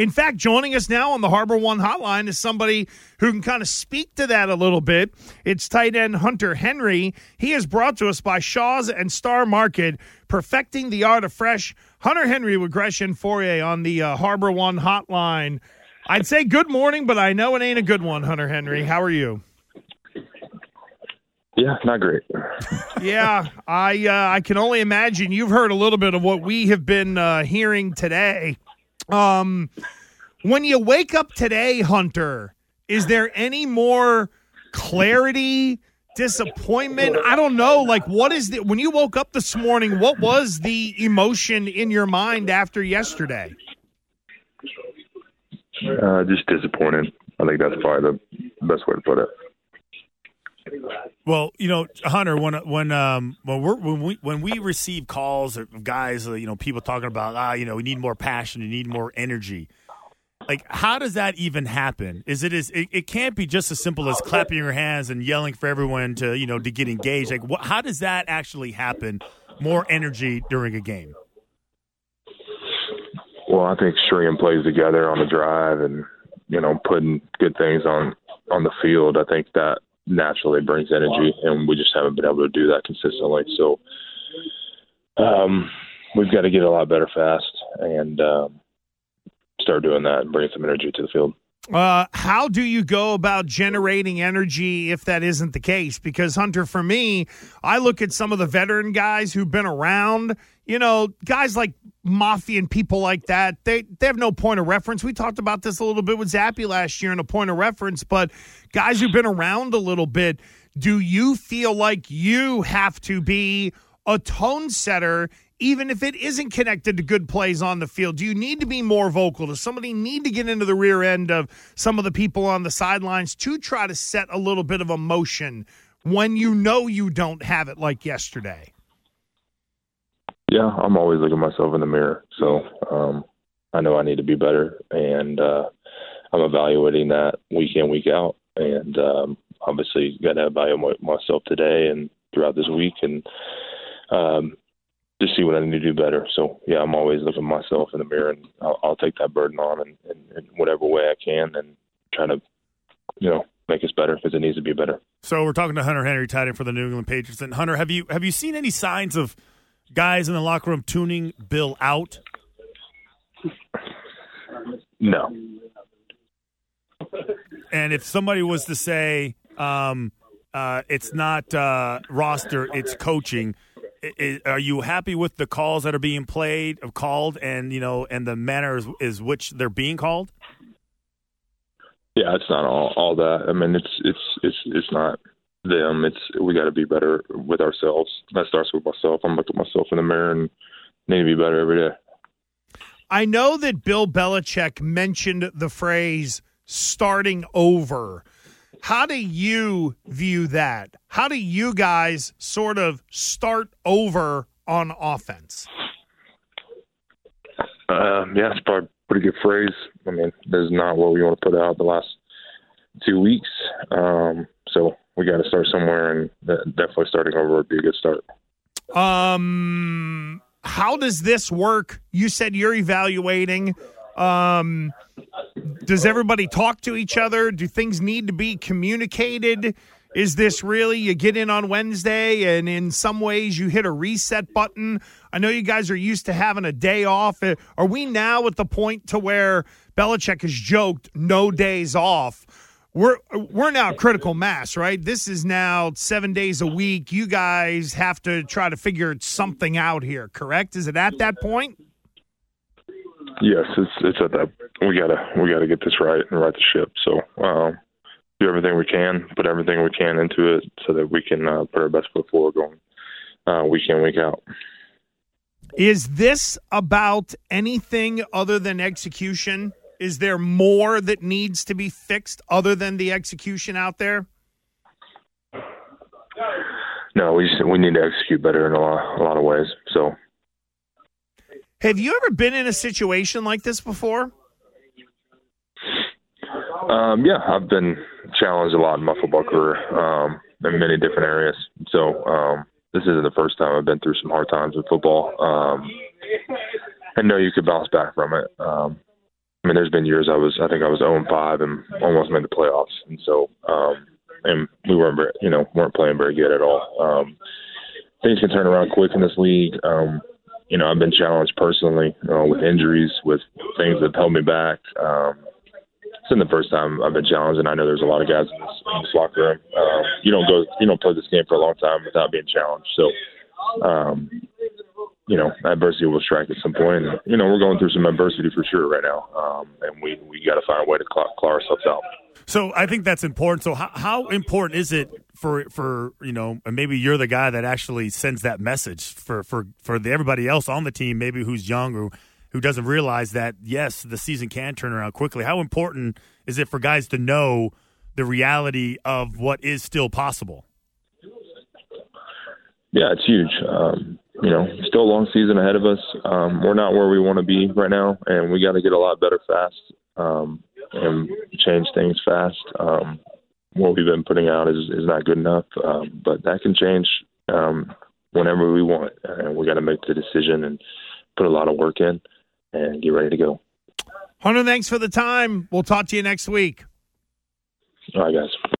In fact, joining us now on the Harbor One Hotline is somebody who can kind of speak to that a little bit. It's tight end Hunter Henry. He is brought to us by Shaw's and Star Market, perfecting the art of fresh. Hunter Henry with Gresh and Fauria on the uh, Harbor One Hotline. I'd say good morning, but I know it ain't a good one, Hunter Henry. How are you? Yeah, not great. yeah, I uh, I can only imagine you've heard a little bit of what we have been uh, hearing today. Um, when you wake up today, Hunter, is there any more clarity, disappointment? I don't know. Like, what is the when you woke up this morning? What was the emotion in your mind after yesterday? Uh, just disappointed. I think that's probably the best way to put it. Well, you know, Hunter, when when um when we when we when we receive calls of guys, you know, people talking about ah, you know, we need more passion, we need more energy. Like, how does that even happen? Is it is it, it can't be just as simple as clapping your hands and yelling for everyone to you know to get engaged. Like, what, how does that actually happen? More energy during a game. Well, I think stringing plays together on the drive and you know putting good things on on the field. I think that naturally brings energy, and we just haven't been able to do that consistently. So um, we've got to get a lot better fast and um, start doing that and bring some energy to the field. Uh, how do you go about generating energy if that isn't the case? Because Hunter, for me, I look at some of the veteran guys who've been around. You know, guys like Mafia and people like that. They they have no point of reference. We talked about this a little bit with Zappe last year and a point of reference. But guys who've been around a little bit, do you feel like you have to be a tone setter even if it isn't connected to good plays on the field? Do you need to be more vocal? Does somebody need to get into the rear end of some of the people on the sidelines to try to set a little bit of emotion when you know you don't have it like yesterday? Yeah, I'm always looking myself in the mirror. So um, I know I need to be better, and uh, I'm evaluating that week in, week out. And um, obviously, got to evaluate myself today and throughout this week, and um, to see what I need to do better. So yeah, I'm always looking myself in the mirror, and I'll, I'll take that burden on in, in, in whatever way I can, and try to, you know, make us better because it needs to be better. So we're talking to Hunter Henry, tight end for the New England Patriots. And Hunter, have you have you seen any signs of guys in the locker room tuning Bill out? No. And if somebody was to say, um, uh, it's not uh, roster, it's coaching are you happy with the calls that are being played, called, and you know, and the manner is, is which they're being called? Yeah, it's not all all that. I mean, it's it's it's it's not them. It's we got to be better with ourselves. That starts with myself. I'm looking myself in the mirror and need to be better every day. I know that Bill Belichick mentioned the phrase "starting over." How do you view that? How do you guys sort of start over on offense? Um, yeah, it's probably a pretty good phrase. I mean, this is not what we want to put out the last two weeks. Um, so we got to start somewhere, and definitely starting over would be a good start. Um, how does this work? You said you're evaluating. Um, does everybody talk to each other? Do things need to be communicated? Is this really you get in on Wednesday and in some ways you hit a reset button? I know you guys are used to having a day off. Uh, are we now at the point to where Belichick has joked no days off? We're we're now critical mass, right? This is now seven days a week. You guys have to try to figure something out here, correct? Is it at that point? Yes, it's it's at that we gotta we gotta get this right and right the ship. So um, do everything we can, put everything we can into it, so that we can uh, put our best foot forward going uh, week in week out. Is this about anything other than execution? Is there more that needs to be fixed other than the execution out there? No, we just, we need to execute better in a lot, a lot of ways. So have you ever been in a situation like this before? Um, yeah, I've been challenged a lot in my football career um, in many different areas. So um, this isn't the first time I've been through some hard times with football. Um, I know you could bounce back from it. Um, I mean, there's been years I was, I think I was 0 5 and almost made the playoffs, and so, um, and we weren't, you know, weren't playing very good at all. Um, things can turn around quick in this league. Um, you know, I've been challenged personally uh, with injuries, with things that held me back. Um, it's been the first time I've been challenged, and I know there's a lot of guys in this, in this locker room. Um, you don't go, you don't play this game for a long time without being challenged. So, um, you know, adversity will strike at some point. And, you know, we're going through some adversity for sure right now, um, and we we got to find a way to claw, claw ourselves out. So I think that's important. So how, how important is it for for you know, and maybe you're the guy that actually sends that message for for for the, everybody else on the team, maybe who's young or who doesn't realize that yes, the season can turn around quickly. How important is it for guys to know the reality of what is still possible? Yeah, it's huge. Um, you know, still a long season ahead of us. Um, we're not where we want to be right now, and we got to get a lot better fast um, and change things fast. Um, what we've been putting out is is not good enough, um, but that can change um, whenever we want, and we got to make the decision and put a lot of work in and get ready to go. Hunter, thanks for the time. We'll talk to you next week. All right, guys.